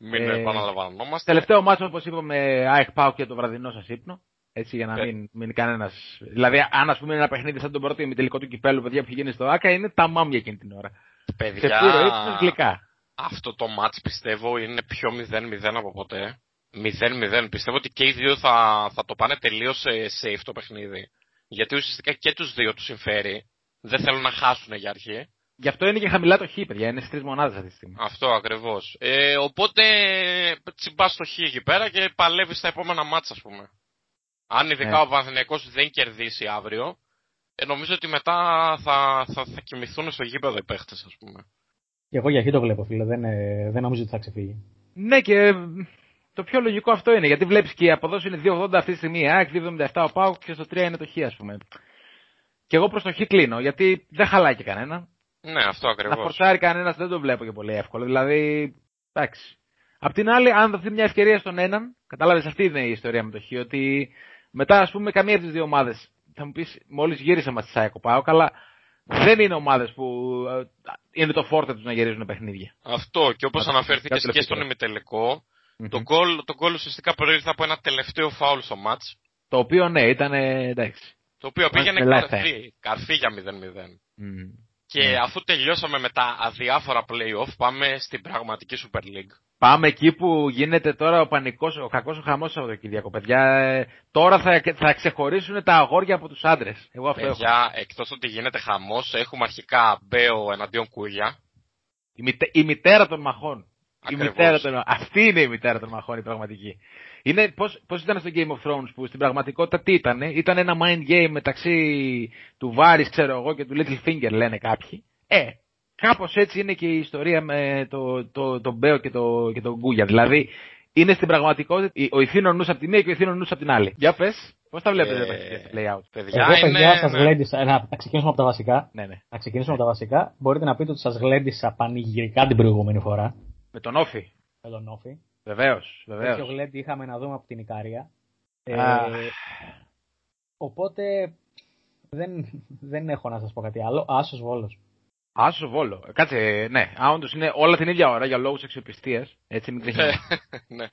Μην Ε, επαναλαμβανόμαστε. Τελευταίο μάτσο, όπως είπαμε, ΑΕΚ πάω και το βραδινό σας ύπνο. Έτσι, για να Ε. μην μείνει κανένα. Δηλαδή, αν ας πούμε είναι ένα παιχνίδι σαν τον πρώτο ημιτελικό του κυπέλου, παιδιά που γίνει στο ΑΚΑ, είναι τα μάμια εκείνη την ώρα. Παιδιά, Ξεφύρο ύπνος γλυκά. αυτό το match πιστεύω είναι πιο 0-0 από ποτέ. 0-0. Πιστεύω ότι και οι δύο θα, θα το πάνε τελείως safe το παιχνίδι. Γιατί ουσιαστικά και τους δύο τους συμφέρει. Δεν θέλουν να χάσουν για αρχή. Γι' αυτό είναι και χαμηλά το χ, παιδιά. Είναι στις τρεις μονάδες αυτή τη στιγμή. Αυτό ακριβώς. Ε, οπότε τσιμπάς το χ εκεί πέρα και παλεύεις στα επόμενα μάτσα ας πούμε. Αν ειδικά Ναι. ο Παναθηναϊκός δεν κερδίσει αύριο, ε, νομίζω ότι μετά θα, θα, θα κοιμηθούν στο γήπεδο οι παίχτες ας πούμε. Και εγώ για εκεί το βλέπω, φίλε. Δεν, ε, δεν νομίζω ότι θα ξεφύγει. Ναι, και ε, το πιο λογικό αυτό είναι. Γιατί βλέπεις και η αποδόση είναι 2,80 αυτή τη στιγμή. η ΑΕΚ 2,77 ο ΠΑΟΚ και στο 3 είναι το χ, ας πούμε. Και εγώ προς το χ κλείνω, γιατί δεν χαλάει και κανένα. Ναι, αυτό Να ακριβώς. φορσάρει κανένας δεν το βλέπω και πολύ εύκολο. Δηλαδή, εντάξει. Απ' την άλλη, αν δοθεί μια ευκαιρία στον έναν, κατάλαβες αυτή είναι η ιστορία με το Χ, ότι μετά, ας πούμε, καμία από τις δύο ομάδες, θα μου πεις, μόλις γύρισα μα τη ΣΑΕΚΟ πάω, καλά, δεν είναι ομάδες που ε, είναι το φόρτε τους να γυρίζουν παιχνίδια. Αυτό και όπως Να το- αναφέρθηκες κάτι και τελευταίο. στον ημιτελικό, Μμμ. το γκολ, το γκολ ουσιαστικά προήλθε από ένα τελευταίο φάουλ στο μάτς, Το οποίο, ναι, ήταν ε, εντάξει. το οποίο πήγαινε ελάχιστα. καρφί, καρφί για 0-0. Μμ. Και Ναι. αφού τελειώσαμε με τα αδιάφορα play-off, πάμε στην πραγματική Super League. Πάμε εκεί που γίνεται τώρα ο πανικός, ο κακός ο χαμός Σαββατοκύριακο. Παιδιά, ε, τώρα θα, θα ξεχωρίσουν τα αγόρια από τους άντρες. Εγώ αυτό έχω. Παιδιά, εκτός ότι γίνεται χαμός, έχουμε αρχικά Μπέο εναντίον Κούλια. Η, μητε- η μητέρα των μαχών. Η Ακριβώς. μητέρα των... Αυτή είναι η μητέρα των μαχών, η πραγματική. Είναι, πώς, πώς ήταν στο Game of Thrones που στην πραγματικότητα τι ήταν, ήταν ένα mind game μεταξύ του Βάρης, ξέρω εγώ, και του Littlefinger, λένε κάποιοι. Ε, κάπως έτσι είναι και η ιστορία με το, το, το Μπέο και το, και τον Γκούγια. Δηλαδή, είναι στην πραγματικότητα η- ο ηθήνων νους από τη μία και ο ηθήνων νους από την άλλη. Για πες, πώς τα βλέπετε Ε, τα παιχνίδια στα layout; Παιδιά, Εγώ, παιδιά, είναι... σας ναι. γλέντισα. Να, να ξεκινήσουμε από τα βασικά. Ναι, ναι. Να ξεκινήσουμε από τα βασικά. Μπορείτε να πείτε ότι σας γλέντισα πανηγυρικά την προηγούμενη φορά. Με τον Όφη. Με τον Όφη. Βεβαίως, Τέτοιο βεβαίως. γλέντι είχαμε να δούμε από την Ικαρία. Α. Ε, οπότε δεν, δεν έχω να σας πω κάτι άλλο. Άσος Βόλος. Άσος Βόλο. Ε, Κάτσε, ναι. Α, όντως είναι όλα την ίδια ώρα για λόγους αξιοπιστίας. Έτσι μην ξεχνάμε. ναι.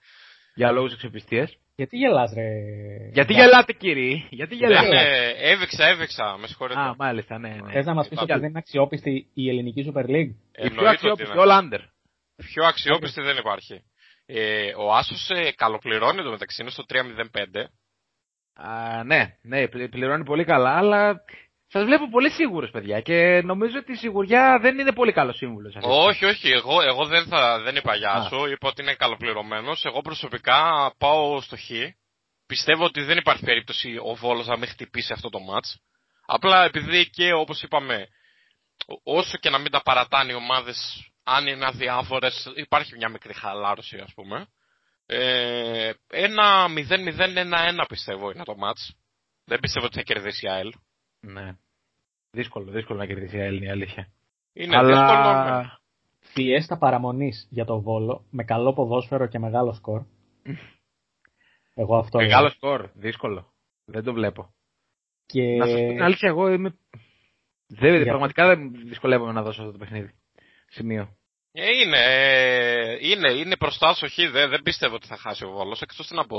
για λόγους αξιοπιστίας. Γιατί γελάς ρε. Γιατί Γκά- γελάτε κύριοι, γιατί Δεν, γελάτε; ε, έβηξα, έβηξα, με συγχωρείτε. Α, μάλιστα, ναι, ναι. Θες να μας πεις ότι δεν είναι αξιόπιστη η ελληνική Super League; Η πιο Εννοείται ότι αξιόπιστη, είναι. όλα under. Πιο αξιόπιστη δεν υπάρχει. Ε, ο Άσος ε, καλοπληρώνει το μεταξύ, είναι στο 305. Α, ναι, ναι, πλη- πληρώνει πολύ καλά, αλλά σας βλέπω πολύ σίγουρος, παιδιά, και νομίζω ότι η σιγουριά δεν είναι πολύ καλός σύμβουλος. Όχι, όχι, εγώ, εγώ δεν, θα, δεν είπα γεια Α. σου, είπα ότι είναι καλοπληρωμένος. Εγώ προσωπικά πάω στο Χ. Πιστεύω ότι δεν υπάρχει περίπτωση ο Βόλος να μην χτυπήσει αυτό το μάτς. Απλά επειδή και όπως είπαμε, ό- όσο και να μην τα παρατάνε οι ομάδες, αν είναι αδιάφορες, υπάρχει μια μικρή χαλάρωση ας πούμε. Ε, ένα 0-0-1-1 πιστεύω είναι το μάτς. Δεν πιστεύω ότι θα κερδίσει η ΑΕΛ. Ναι. Δύσκολο, δύσκολο να κερδίσει η Έλληνη, η αλήθεια. Είναι δύσκολο. ναι. αλλά... Φιέστα παραμονής για το Βόλο, με καλό ποδόσφαιρο και μεγάλο σκορ. Εγώ αυτό Μεγάλο λέω. σκορ, δύσκολο. Δεν το βλέπω. Και... Να σας πω την αλήθεια, εγώ είμαι... Δεν, Για- πραγματικά δεν δυσκολεύομαι να δώσω αυτό το παιχνίδι. Σημείο. Ε, είναι, ε, είναι, είναι μπροστά στο χ. Δεν, δεν πίστευω ότι θα χάσει ο Βόλος. Εκτός τι να πω,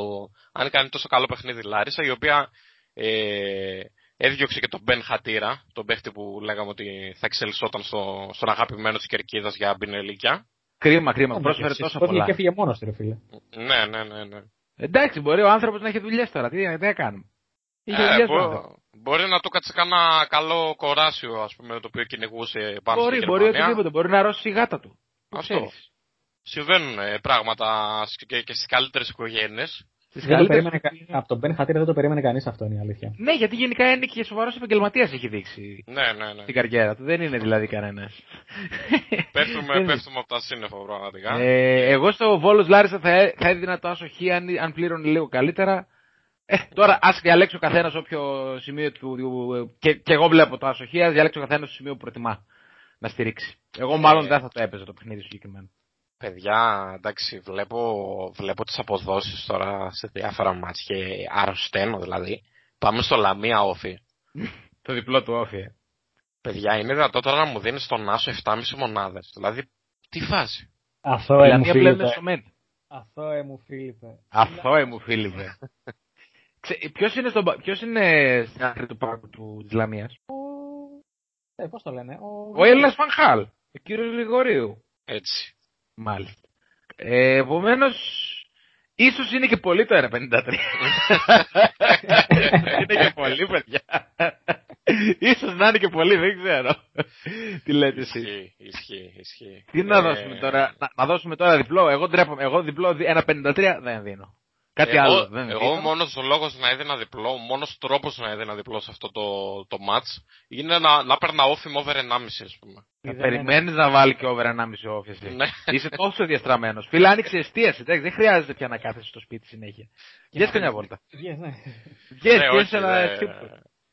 αν κάνει τόσο καλό παιχνίδι η Λάρισα, η οποία ε, έδιωξε και τον Μπεν Χατήρα, τον παίχτη που λέγαμε ότι θα εξελισσόταν στο, στον αγαπημένο της Κερκίδας για μπινελίκια. Κρίμα, κρίμα. Ναι, Πρόσφερε και τόσα σηκώθηκε πολλά. και έφυγε μόνος του, ρε φίλε. Ναι, ναι, ναι. ναι. Εντάξει, μπορεί ο άνθρωπος να έχει δουλειές τώρα. Τι, τι να κάνουμε. Είχε Ε, δουλειές ο μπο- άνθρωπος. μπορεί να του κάτσε κανένα καλό κοράσιο, ας πούμε, το οποίο κυνηγούσε πάνω Μπορεί, στη μπορεί Γερμανία. οτιδήποτε. Μπορεί να ρώσει η γάτα του. Το Αυτό. ξέρεις. Συμβαίνουν ε, πράγματα σ- και, και στις καλύτερες οικογένειες. Στις Δεν το καλύτερες- περίμενε, κα- από τον Μπεν Χατήρα δεν το περίμενε κανείς αυτό είναι η αλήθεια. Ναι, γιατί γενικά είναι και σοβαρός επαγγελματίας έχει δείξει Ναι, ναι, ναι. στην καριέρα του. Δεν είναι δηλαδή κανένας. Πέφτουμε, πέφτουμε από τα σύννεφα πραγματικά. Ε, εγώ στο Βόλος Λάρισα θα, έ- θα έδινα το άσο χ αν, αν πλήρωνε λίγο καλύτερα. Ε, τώρα ας διαλέξει ο καθένας όποιο σημείο του. του- και, και εγώ βλέπω το άσο χ, α διαλέξει ο καθένας το σημείο που προτιμά να στηρίξει. Εγώ μάλλον Ε. δεν θα το έπαιζα το παιχνίδι συγκεκριμένο. Παιδιά, εντάξει, βλέπω, βλέπω τις αποδόσεις τώρα σε διάφορα μάτς και αρρωσταίνω δηλαδή. Πάμε στο Λαμία όφη. Το διπλό του όφη. ε. Παιδιά, είναι δυνατό τώρα να μου δίνεις στον Άσο 7,5 μονάδες. Δηλαδή, τι φάση. Αθώε Η μου Λαμία πλέον είναι Φίλιππε. σωμένη. Αθώε μου Φίλιππε. Αθώε μου, Φίλιππε. Ποιος είναι, στον, πα- ποιος είναι στην άκρη του πάγκου του της Λαμίας; Ε, πώς το λένε. Ο, Ο Έλληνας Φανχάλ, ο κύριος Γρηγορίου. Έτσι. Μάλιστα. Ε, Επομένως, ίσως είναι και πολύ το 1,53. είναι και πολύ, παιδιά. Ίσως να είναι και πολύ, δεν ξέρω. Τι λέτε εσείς; Ισχύει, ισχύει, ισχύει. Τι να Ε, δώσουμε τώρα, να, να δώσουμε τώρα διπλό. Εγώ ντρέπομαι. Εγώ διπλό 1,53 δεν δίνω. Κάτι εγώ, άλλο δεν Εγώ δίνω. ο μόνος λόγος να έδινα διπλό, ο μόνος τρόπος να έδινα διπλό σε αυτό το, το match είναι να, να παίρνα όφη με over 1,5 ας πούμε. Να περιμένεις να βάλει και over 1,5 όφηση. Ναι. Είσαι τόσο διαστραμμένος. Φίλε, άνοιξε εστίαση. εντάξει, Δεν χρειάζεται πια να κάθεσαι στο σπίτι συνέχεια. Βγες καμιά βόλτα. Yes, ναι. Βγες, Ναι, βγες όχι, ένα δεν- τσίπρο.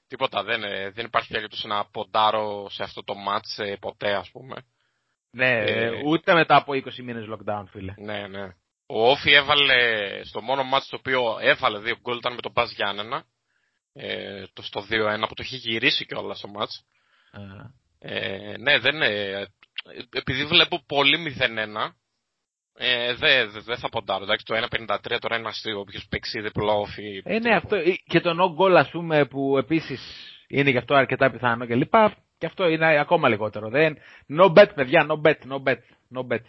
Τίποτα, δεν, ε, δεν υπάρχει περίπτωση να ποντάρω σε αυτό το match ε, ποτέ ας πούμε. Ναι, Ε, ούτε μετά από 20 μήνες lockdown, φίλε. Ναι, ναι. Ο Όφη έβαλε στο μόνο μάτς το οποίο έβαλε δύο γκολ ήταν με τον Μπας Γιάννενα. Ε, το στο 2-1 που το έχει γυρίσει και όλα στο μάτς. Ε, ναι, δεν ε, επειδή βλέπω πολύ 0-1, ε, δεν δε, δεν θα ποντάρω. Εντάξει, το 1-53 τώρα είναι αστείο. Όποιος παίξει διπλό Όφη. Ε, ναι, αυτό. ε, Και το no goal, ας πούμε, που επίσης είναι γι' αυτό αρκετά πιθανό και λοιπά. Και αυτό είναι ακόμα λιγότερο. Δεν... No bet, παιδιά, no bet, no bet, no bet.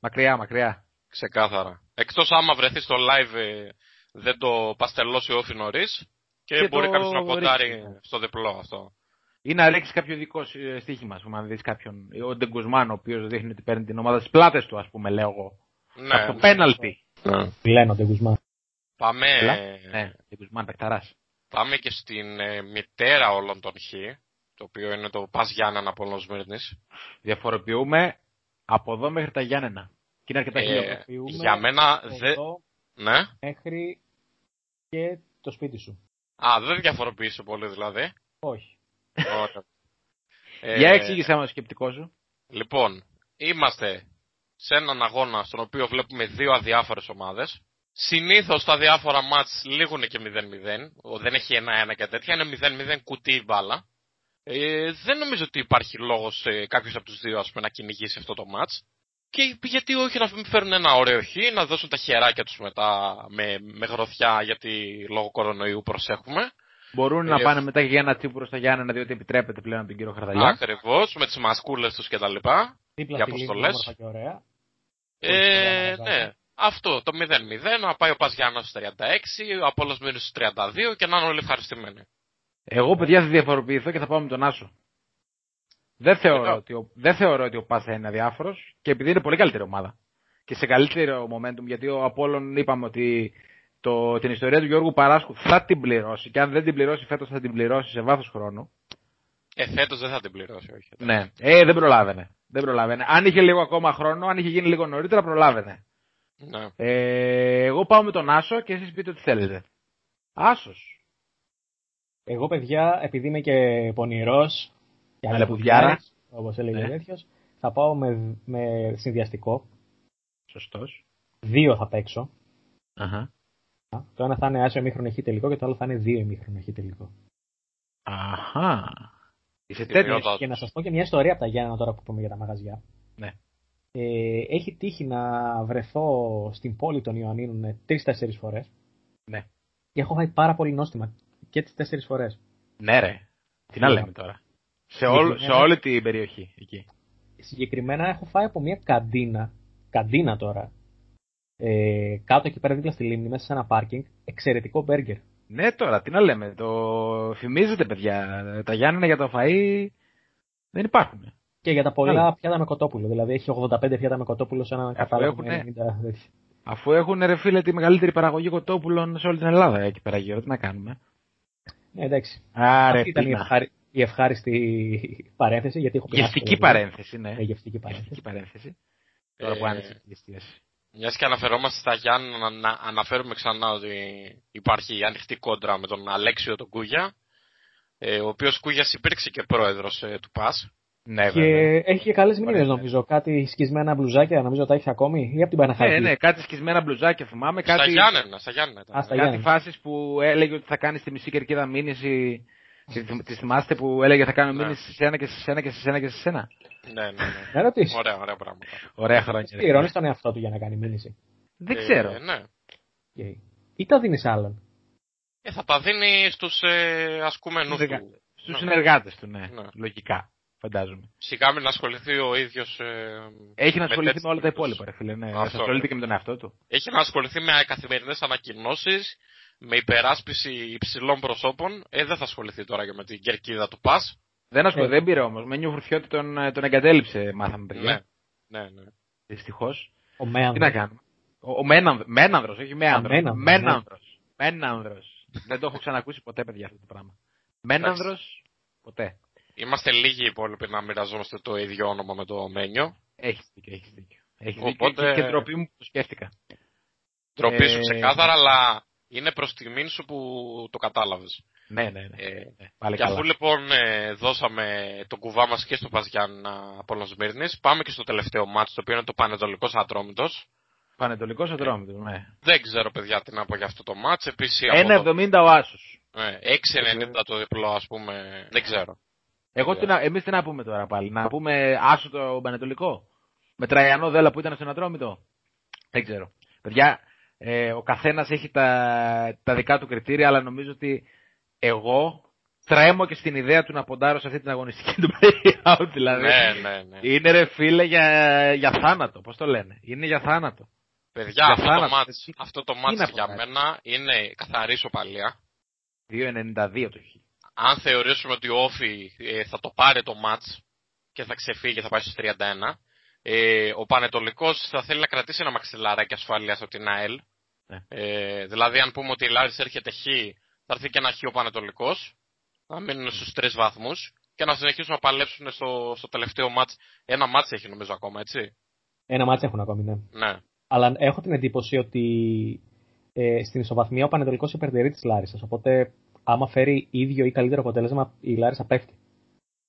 Μακριά, μακριά. Ξεκάθαρα. Εκτός άμα βρεθείς στο live ε, δεν το παστελώσει ο Όφη νωρίς και, Και μπορεί το κάποιος να ποντάρει ρίξει. στο διπλό αυτό. Ή να ρίξει κάποιο δικό ε, στοίχημα, ας πούμε, αν δεις κάποιον. Ο Ντεγκουσμάν, ο οποίος δείχνει ότι παίρνει την ομάδα στις πλάτες του, ας πούμε, λέω εγώ. Ναι, Από το πέναλτι. ναι. Λένε τον Κουσμά. Πάμε, Έλα. Ναι, Ντεγκουσμάν, παιχταρά. πάμε και στην ε, μητέρα όλων των χ, το οποίο είναι το Πας Γιάννενα από Σμύρνης. Διαφοροποιούμε από εδώ μέχρι τα Γιάννενα. Και είναι αρκετά Ε, χιλιόμετρα. για μένα δεν... Εδώ Ναι. μέχρι και το σπίτι σου. Α, δεν διαφοροποιήσω πολύ δηλαδή. Όχι. Ωραία. Ε, Για εξήγησέ μα το σκεπτικό σου. Λοιπόν, είμαστε σε έναν αγώνα στον οποίο βλέπουμε δύο αδιάφορες ομάδες. Συνήθως τα διάφορα μάτς λήγουν και 0-0. Ο- Δεν έχει 1-1 και τέτοια. Είναι 0-0 κουτί η μπάλα. Ε, δεν νομίζω ότι υπάρχει λόγος ε, κάποιος από τους δύο ας πούμε, να κυνηγήσει αυτό το μάτς. Και γιατί όχι να μην φέρουν ένα ωραίο χ, να δώσουν τα χεράκια τους μετά με, με γροθιά, γιατί λόγω κορονοϊού προσέχουμε. Μπορούν Ε, να πάνε μετά και για ένα τσίπουρο στα Γιάννενα, διότι επιτρέπεται πλέον από τον κύριο Χαρδαλιά. Ακριβώς, με τις μασκούλες τους κτλ. Δίπλα Για στη λίμνη, αποστολές. όμορφα και ωραία. Ε, Πολύ ναι. Αυτό, το 0-0, να πάει ο Πας Γιάννας στους 36, ο Απόλλος μείνει στους 32 και να είναι όλοι ευχαριστημένοι. Εγώ, παιδιά, θα διαφοροποιηθώ και θα πάω με τον Άσο. Δεν θεωρώ, Εδώ. ότι ο, δεν θεωρώ ότι ο Πας θα είναι αδιάφορος και επειδή είναι πολύ καλύτερη ομάδα. Και σε καλύτερο momentum, γιατί ο Απόλλων είπαμε ότι το, την ιστορία του Γιώργου Παράσκου θα την πληρώσει. Και αν δεν την πληρώσει φέτος, θα την πληρώσει σε βάθος χρόνου. Ε, φέτος δεν θα την πληρώσει, όχι. Ναι. Ε, δεν προλάβαινε. Δεν προλάβαινε. Αν είχε λίγο ακόμα χρόνο, αν είχε γίνει λίγο νωρίτερα, προλάβαινε. Ναι. Ε, εγώ πάω με τον Άσο και εσείς πείτε ό,τι θέλετε. Άσος. Εγώ, παιδιά, επειδή είμαι και πονηρός και Αλεπουδιάρα. αλεπουδιάρης, όπως έλεγε Ναι. ο τέτοιος, θα πάω με, με συνδυαστικό. Σωστός. Δύο θα παίξω. Αχα. Το ένα θα είναι άσο ημίχρονο χ τελικό και το άλλο θα είναι δύο ημίχρονο χ τελικό. Αχα. Είσαι Τι τέτοιο. ωραίο. Και να σας πω και μια ιστορία από τα Γιάννα τώρα που πούμε για τα μαγαζιά. Ναι. Ε, έχει τύχει να βρεθώ στην πόλη των Ιωαννίνων τρει-τέσσερι φορές. Ναι. Και έχω φάει πάρα πολύ νόστιμα και τις τέσσερις φορές. Ναι, ρε. Τι να Ναι. λέμε τώρα. Σε, όλ, σε όλη την περιοχή εκεί. Συγκεκριμένα έχω φάει από μια καντίνα, καντίνα τώρα, ε, κάτω εκεί πέρα δίπλα στη λίμνη, μέσα σε ένα πάρκινγκ, εξαιρετικό μπέργκερ. Ναι, τώρα, τι να λέμε. Το φημίζετε, παιδιά. Τα Γιάννενα για το φαΐ δεν υπάρχουν. Και για τα πολλά Καλά. πιάτα με κοτόπουλο. Δηλαδή έχει 85 πιάτα με κοτόπουλο σε έναν κατάλογο. με έχουνε. 90 τέτοια. Αφού έχουν ρε φίλε τη μεγαλύτερη παραγωγή κοτόπουλων σε όλη την Ελλάδα εκεί πέρα γύρω, τι να κάνουμε. Ναι, εντάξει. Άρε, Αυτή ήταν η, πείνα. Ευχάρι... η ευχάριστη παρένθεση. Γιατί έχω πεινάσει Γευστική πολύ. παρένθεση, ναι. Ναι, γευστική παρένθεση. Γευστική παρένθεση. Τώρα που Ε, άνοιξε η εστίαση. Μιας και αναφερόμαστε στα Γιάννη, να, να αναφέρουμε ξανά ότι υπάρχει ανοιχτή κόντρα με τον Αλέξιο τον Κούγια, ε, ο οποίος Κούγιας υπήρξε και πρόεδρος ε, του ΠΑΣ. Ναι, Και βέβαια. έχει και καλές μνήμες Ωραία. νομίζω. Κάτι σκισμένα μπλουζάκια, νομίζω τα έχει ακόμη. Ή από την Παναχαϊκή. Ναι, ναι, κάτι σκισμένα μπλουζάκια θυμάμαι. Στα Κάτι, Γιάννενα, στα Γιάννενα ήταν. Α, στα κάτι Γιάννενα. φάσεις που έλεγε ότι θα κάνεις στη μισή κερκίδα μήνυση. Τη- Τη θυμάστε που έλεγε θα κάνω Ναι. μήνυση σε σένα και σε σένα και σε σένα και σε σένα. Ναι, ναι, ναι. Να ρωτήσω. Ωραία, ωραία πράγματα. Ωραία χρόνια. ρε. Πληρώνεις τον εαυτό του για να κάνει μήνυση; Δεν Ε, ξέρω. ναι. Okay. Ή τα δίνεις άλλον; Ε, θα τα δίνει στους ε, ασκούμενους Συνεργα- του. Στους Ναι. συνεργάτες του, ναι. Ναι. Λογικά. Φαντάζομαι. Σιγά μην ασχοληθεί ο ίδιος... Ε, Έχει να με ασχοληθεί με τέτοιες όλα τα περιπτώσεις. υπόλοιπα, ρε φίλε. Ναι. Αυτό. Θα ασχολείται και με τον εαυτό του. Έχει να ασχοληθεί με καθημερινές ανακοινώσεις, με υπεράσπιση υψηλών προσώπων. Ε, δεν θα ασχοληθεί τώρα και με την κερκίδα του ΠΑΣ. Δεν ασχολείται, Ε. δεν πήρε όμως. Με νιουφουρφιώτη τον, ε, τον εγκατέλειψε, μάθαμε Ναι, παιδιά. ναι, ναι. Δυστυχώς. Ο Μέανδρος. Τι να κάνουμε. Ο, ο Μένανδρος, Μένανδρος, όχι Μέανδρος. Μένανδρος, Μένανδρος. Μένανδρος. Δεν το έχω ξανακούσει ποτέ, παιδιά, αυτό το πράγμα. Μένανδρος, ποτέ. Είμαστε λίγοι οι υπόλοιποι να μοιραζόμαστε το ίδιο όνομα με το Μένιο. Έχεις δίκιο, έχεις δίκιο. Έχεις Οπότε- δίκιο και, και ντροπή μου που το σκέφτηκα. Τροπή σου Ε, ξεκάθαρα, αλλά είναι προς τιμήν σου που το κατάλαβες. Ναι, ναι, ναι. Ε, ναι. Πάλι και καλά. αφού λοιπόν ε, δώσαμε τον κουβά μας και στο Παζιάννα από Σμύρνης, πάμε και στο τελευταίο μάτσο, το οποίο είναι το Πανετολικός Ατρόμητος. Πανετολικός Ατρόμητος, ναι. Δεν ξέρω παιδιά τι να πω για αυτό το μάτς. Επίσης από το, 1,70 ο Άσος. ε, 6,90 το διπλό ας πούμε, δεν ξέρω. Εγώ τι να, εμείς τι να πούμε τώρα πάλι. Να πούμε Άσο το Πανετολικό; Με Τραγιανό Δέλα που ήταν στον Ατρόμητο; Δεν ξέρω. Παιδιά, ε, ο καθένας έχει τα, τα δικά του κριτήρια, αλλά νομίζω ότι εγώ τρέμω και στην ιδέα του να ποντάρω σε αυτή την αγωνιστική του play-out. Δηλαδή. ναι, ναι, ναι. Είναι ρε φίλε για, για θάνατο. Πώς το λένε. Είναι για θάνατο. Παιδιά, για αυτό το, θάνατο. μάτς, Τι- αυτό το τι μάτς να για πω, μένα είναι καθαρή σοπαλία. 2,92 το χ. Αν θεωρήσουμε ότι ο Όφη ε, θα το πάρει το μάτς και θα ξεφύγει, θα πάει στους 31, ε, ο Πανετολικός θα θέλει να κρατήσει ένα μαξιλαράκι ασφαλείας από την ΑΕΛ. Ναι. Ε, δηλαδή, αν πούμε ότι η Λάρης έρχεται χ, θα έρθει και ένα χ ο Πανετολικός, να μείνουν στους τρεις βαθμούς και να συνεχίσουν να παλέψουν στο, στο τελευταίο μάτς. Ένα μάτς έχει νομίζω ακόμα, έτσι. Ένα μάτσο έχουν ακόμη, ναι. Ναι. Αλλά έχω την εντύπωση ότι ε, στην ισοβαθμία ο Πανετολικός υπερτερεί της Λάρισας. Οπότε, άμα φέρει ίδιο ή καλύτερο αποτέλεσμα, η Λάρισα πέφτει.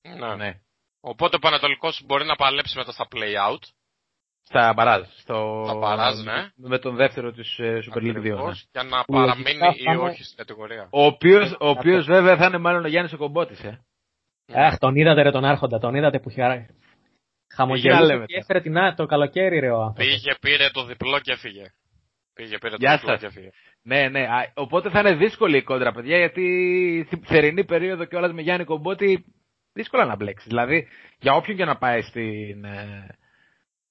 ναι. Ναι. Οπότε ο Πανετολικός μπορεί να παλέψει μετά στα play-out Στα μπαράζ. Στο... Στα μπαράζ, ναι. Με τον δεύτερο της ε, Super League 2. Ναι. Ακριβώς, για να Που παραμείνει λογικά ή πάνε- όχι στην κατηγορία. Ο οποίος, ο οποίος βέβαια θα είναι μάλλον ο Γιάννης ο Κομπότης, ε. Αχ, τον είδατε ρε τον Άρχοντα, τον είδατε που είχε Είχε να λέμε χαμογελούσε και τώρα. έφερε την Α- το καλοκαίρι ρε ο άνθρωπος. Πήγε, πήρε το διπλό και έφυγε. Πήγε, πήρε το Γεια διπλό σας. και έφυγε. Ναι, ναι. Α, Οπότε θα είναι δύσκολη η κόντρα, παιδιά, γιατί στη θερινή περίοδο κιόλα με Γιάννη Κομπότη δύσκολα να μπλέξεις. Δηλαδή, για όποιον και να πάει στην. Ε,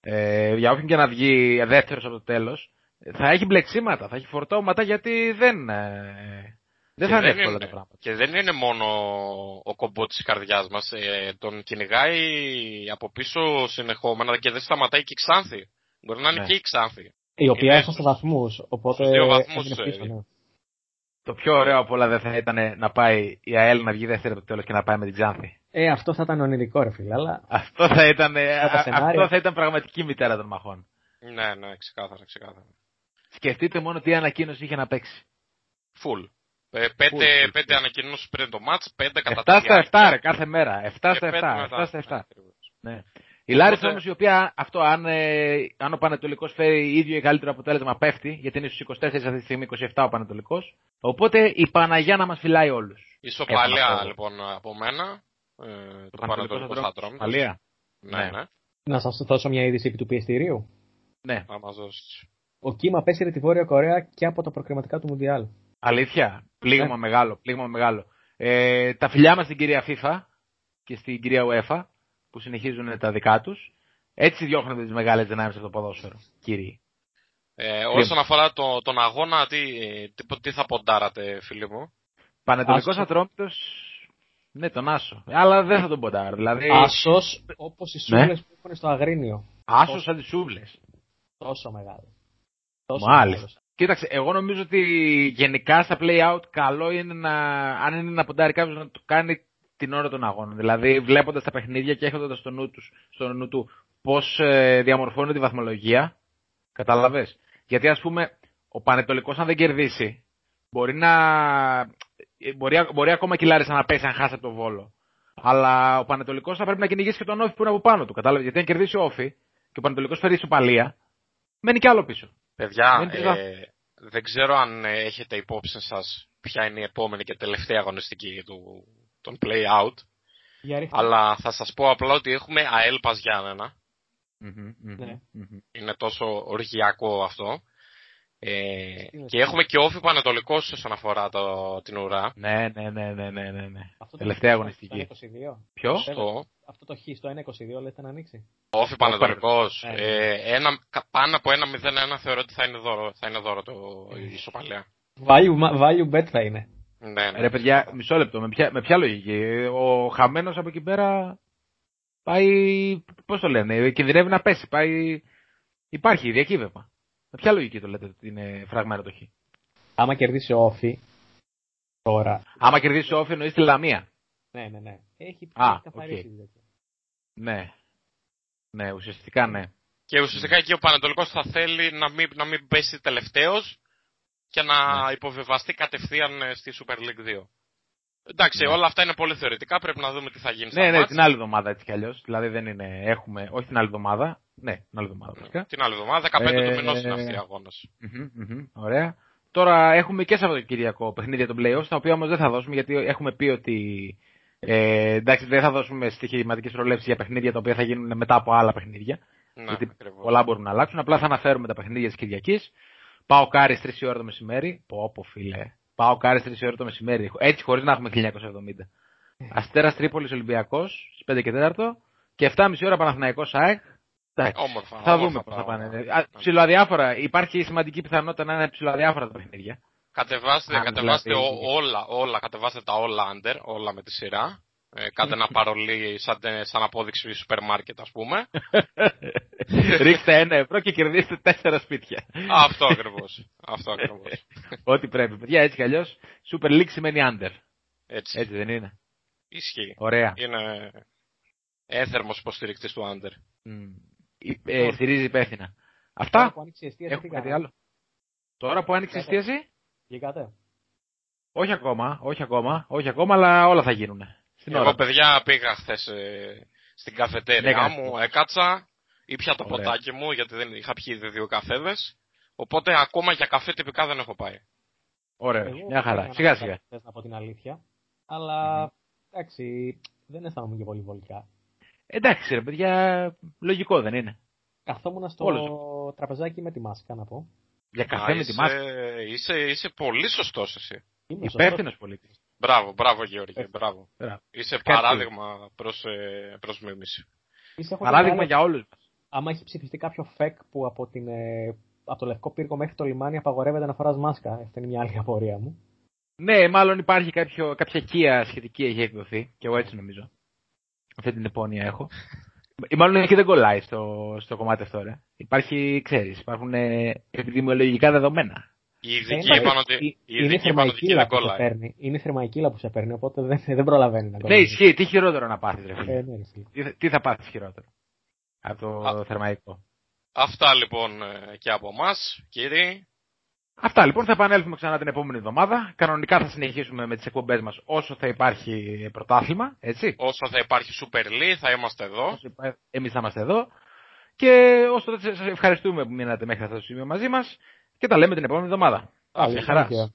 ε, για όποιον και να βγει δεύτερος από το τέλος, θα έχει μπλεξίματα, θα έχει φορτώματα γιατί δεν. Ε, δεν Και θα είναι δεν εύκολα είναι- τα πράγματα. Και δεν είναι μόνο ο κομπότης της καρδιάς μας. Ε, τον κυνηγάει από πίσω συνεχόμενα και δεν σταματάει και η Ξάνθη. Μπορεί να είναι Ναι. και η Ξάνθη. Η οποία Είναι έχασε βαθμούς, οπότε στους δύο βαθμούς, έμεινε πίσω, ε, ναι. Το πιο ωραίο από όλα δεν θα ήταν να πάει η ΑΕΛ να βγει δεύτερη από το τέλος και να πάει με την Τζάνθη. Ε, αυτό θα ήταν ονειρικό ρε φίλε, αλλά Αυτό θα ήταν, ε, τα α- σενάρια. αυτό θα ήταν πραγματική μητέρα των μαχών. Ναι, ναι, ξεκάθαρα, ξεκάθαρα. Σκεφτείτε μόνο τι ανακοίνωση είχε να παίξει. Φουλ. Ε, πέντε, Full, full, πέντε full. ανακοινώσεις πριν το μάτς, πέντε κατά 7 τη στα διάρκεια 7 ρε, κάθε μέρα. 7 και στα πέντε 7. μετά. 7 στα 7. Ακριβώς. Ναι. Η Λάρισα Οπότε- όμως η οποία αυτό αν, ε, αν ο Πανετολικός φέρει ίδιο ή καλύτερο αποτέλεσμα πέφτει, γιατί είναι στους 24 αυτή τη στιγμή 27 ο Πανετολικός, οπότε η Παναγιά να μας φυλάει όλους. Ισοπαλία Έχω να πω. λοιπόν από μένα. Ε, το, Πανετολικός Πανατολικό θα θα τρώμε. τρώμε. Ισοπαλία. Ναι, Ναι. ναι. να σας δώσω μια είδηση επί του πιεστηρίου. Ναι. Θα μας δώσεις. Ο Κίμα απέσυρε τη Βόρεια Κορέα και από τα προκριματικά του Μουντιάλ. Αλήθεια. Πλήγμα Ναι. μεγάλο. Πλήγμα μεγάλο. Ε, τα φιλιά μας στην κυρία FIFA και στην κυρία UEFA που συνεχίζουν τα δικά τους. Έτσι διώχνονται τις μεγάλες δυνάμεις από το ποδόσφαιρο, κύριοι. Ε, όσον αφορά το, τον αγώνα, τι, τι, τι θα ποντάρατε, φίλοι μου; Πανετολικός Άσο. Ατρόμητος, ναι τον Άσο. Αλλά δεν θα τον ποντάρω. Δηλαδή, Άσος, όπως οι Ναι. σούβλες που έχουν στο Αγρίνιο. Άσος σαν τις σούβλες. Τόσο μεγάλο. Τόσο Μάλιστα. μεγάλος. Κοίταξε, εγώ νομίζω ότι γενικά στα play-out καλό είναι να, αν είναι να ποντάρει κάποιος να το κάνει την ώρα των αγώνων. Δηλαδή βλέποντας τα παιχνίδια και έχοντας στο νου, τους, στο νου του πώς ε, διαμορφώνει τη βαθμολογία. Κατάλαβες. Γιατί ας πούμε ο Πανετολικός αν δεν κερδίσει μπορεί να... ε, Μπορεί, μπορεί ακόμα και η Λάρισα να πέσει αν χάσει από το Βόλο. Αλλά ο Πανετολικός θα πρέπει να κυνηγήσει και τον Όφη που είναι από πάνω του. Κατάλαβες; Γιατί αν κερδίσει ο Όφη και ο Πανετολικός φέρει ισοπαλία, μένει κι άλλο πίσω. Παιδιά, Δεν πειρά- ε, δεν ξέρω αν ε, έχετε υπόψη σας ποια είναι η επόμενη και τελευταία αγωνιστική του, των play-out. Για ρίχτε. Αλλά θα σας πω απλά ότι έχουμε ΑΕΛ Πας Γιάννενα. Μμμ, μμμ, Ναι. μμμ. Είναι τόσο οργιακό αυτό. Ε, Τι είναι και έχουμε και όφη Πανετολικός όσον αφορά το, την ουρά. Ναι, ναι, ναι, ναι, ναι, ναι. ναι. Αυτό το Τελευταία χ αγωνιστική. Στο 1-22. Ποιο; Στο Αυτό το χ στο 1-22 λέτε να ανοίξει; όφη Πανετολικός. Ναι, ναι. Ε, ένα, κα- πάνω από ένα 0-1 θεωρώ ότι θα είναι δώρο, θα είναι δώρο το η ισοπαλία. Value, value bet θα είναι. Ναι, ναι. Ρε παιδιά, μισό λεπτό. Με ποια, με ποια λογική; Ο χαμένος από εκεί πέρα πάει, πώς το λένε, κινδυνεύει να πέσει. Πάει, υπάρχει διακύβευμα. Με ποια λογική το λέτε ότι είναι φραγμένο το χ; Άμα κερδίσει ο ΟΦΗ, τώρα. Άμα κερδίσει ο ΟΦΗ εννοείς τη Λαμία. Ναι, ναι, ναι. Έχει, Α, έχει καθαρίσει. οκ. δηλαδή. Ναι. Ναι, ουσιαστικά ναι. Και ουσιαστικά εκεί ο Πανετολικός θα θέλει να μην, να μην πέσει τελευταίος και να Ναι. υποβιβαστεί κατευθείαν ε, στη Super League 2. Εντάξει, Ναι. όλα αυτά είναι πολύ θεωρητικά, πρέπει να δούμε τι θα γίνει στα Ναι, ναι, ματς. την άλλη εβδομάδα έτσι κι αλλιώς. Δηλαδή δεν είναι, έχουμε, όχι την άλλη εβδομάδα. Ναι, την άλλη εβδομάδα φυσικά. Την άλλη εβδομάδα, 15 Ε, του μηνός είναι αυτή η αγώνας. Μμμ, μμμ, Ωραία. Τώρα έχουμε και Σαββατοκυριακό παιχνίδια των playoffs, τα οποία όμως δεν θα δώσουμε γιατί έχουμε πει ότι. Ε, εντάξει, δεν θα δώσουμε στοιχηματικές προλέψει για παιχνίδια τα οποία θα γίνουν μετά από άλλα παιχνίδια. Ναι, γιατί ακριβώς. πολλά μπορούν να αλλάξουν. Απλά θα αναφέρουμε τα παιχνίδια της Κυριακής. Πάω κάρι 3 η ώρα το μεσημέρι. Πω, πω φίλε. Πάω κάρι 3 η ώρα το μεσημέρι. Έτσι χωρίς να έχουμε 1970. Αστέρας Τρίπολης Ολυμπιακός στις 5 και 4 και 7,5 ώρα Παναθηναϊκός ΑΕΚ. Εντάξει. Όμορφα, Θα όμορφα δούμε πώς θα πράγματα. πάνε. Α, Ψιλοαδιάφορα. Υπάρχει σημαντική πιθανότητα να είναι ψιλοαδιάφορα τα παιχνίδια. Κατεβάστε, Αν κατεβάστε δηλαδή- ο- όλα, όλα, κατεβάστε τα όλα under, όλα με τη σειρά. Ε, κάντε ένα παρολί σαν, σαν απόδειξη σούπερ μάρκετ ας πούμε. Ρίξτε ένα ευρώ και κερδίστε τέσσερα σπίτια. Αυτό ακριβώς. Αυτό ακριβώς. Ό,τι πρέπει. Παιδιά, έτσι κι αλλιώς. Super League σημαίνει under. Έτσι. Έτσι δεν είναι; Ισχύει. Ωραία. Είναι έθερμος υποστηρικτής του under. Μμ. Ε, ε, στηρίζει υπεύθυνα. Τώρα Αυτά; που άνοιξε η εστίαση, τι Έχουμε κάτι κάναμε. άλλο; Τώρα που άνοιξε η εστίαση; Βγήκατε. Όχι ακόμα, όχι ακόμα, όχι ακόμα, αλλά όλα θα γίνουν. Στην Εγώ ώρα. παιδιά πήγα χθες στην καφετέρια Ναι, μου, κάνεις. έκατσα, Ήπια το Ωραία. ποτάκι μου γιατί δεν είχα πιει ήδη δύο καφέδες. Οπότε ακόμα για καφέ τυπικά δεν έχω πάει. Ωραία, Εγώ μια χαρά. έκανα Σιγά ένα σιγά. χθες, να πω την αλήθεια. Αλλά εντάξει, δεν αισθάνομαι και πολύ βολικά. Εντάξει ρε παιδιά, λογικό δεν είναι. Καθόμουν στο Όλος. τραπεζάκι με τη μάσκα να πω. Για καφέ Α, με τη είσαι- μάσκα. Είσαι, είσαι πολύ σωστός εσύ. Είμαι σωστός. Υπεύθυνος πολίτης. Μπράβο, μπράβο Γεώργη, Πες. μπράβο. Μπράβο. Είσαι Κάτι. παράδειγμα προς, ε, προς μίμηση. Είσαι, έχω Παράδειγμα και για άλλο- όλου. Άμα έχει ψηφιστεί κάποιο φεκ που από, την, ε, από το Λευκό Πύργο μέχρι το λιμάνι απαγορεύεται να φοράς μάσκα. Αυτή είναι μια άλλη απορία μου. Ναι, μάλλον υπάρχει κάποιο, κάποια κία σχετική έχει εκδοθεί. Και εγώ έτσι νομίζω. Αυτή την επώνυα έχω. Ή μάλλον εκεί δεν κολλάει στο, στο κομμάτι αυτό, ρε. Υπάρχει, ξέρεις, υπάρχουν ε, επιδημιολογικά δεδομένα. Οι ειδικοί Δεν- είπαν ότι, Ε, οι είναι η ειδικοί είπαν ότι εκεί θερμαϊκύλα δεν που σε κολλάει. παίρνει. Είναι η θερμαϊκύλα που σε παίρνει, οπότε δεν, δεν προλαβαίνει να Ναι, κολλάει. ισχύει. Τι χειρότερο να πάθεις, ρε φίλε; Ε, ναι, ρε φίλε. Τι, θα- τι θα πάθεις χειρότερο. Από το Α. θερμαϊκό; Αυτά λοιπόν ε, και από εμάς, κύριοι. Αυτά λοιπόν, θα επανέλθουμε ξανά την επόμενη εβδομάδα. Κανονικά θα συνεχίσουμε με τις εκπομπές μας όσο θα υπάρχει πρωτάθλημα, έτσι. Όσο θα υπάρχει Super League θα είμαστε εδώ. Εμείς θα είμαστε εδώ. Και όσο σας ευχαριστούμε που μείνατε μέχρι αυτό το σημείο μαζί μας. Και τα λέμε την επόμενη εβδομάδα. Καλή Γεια χαράς. συνέχεια.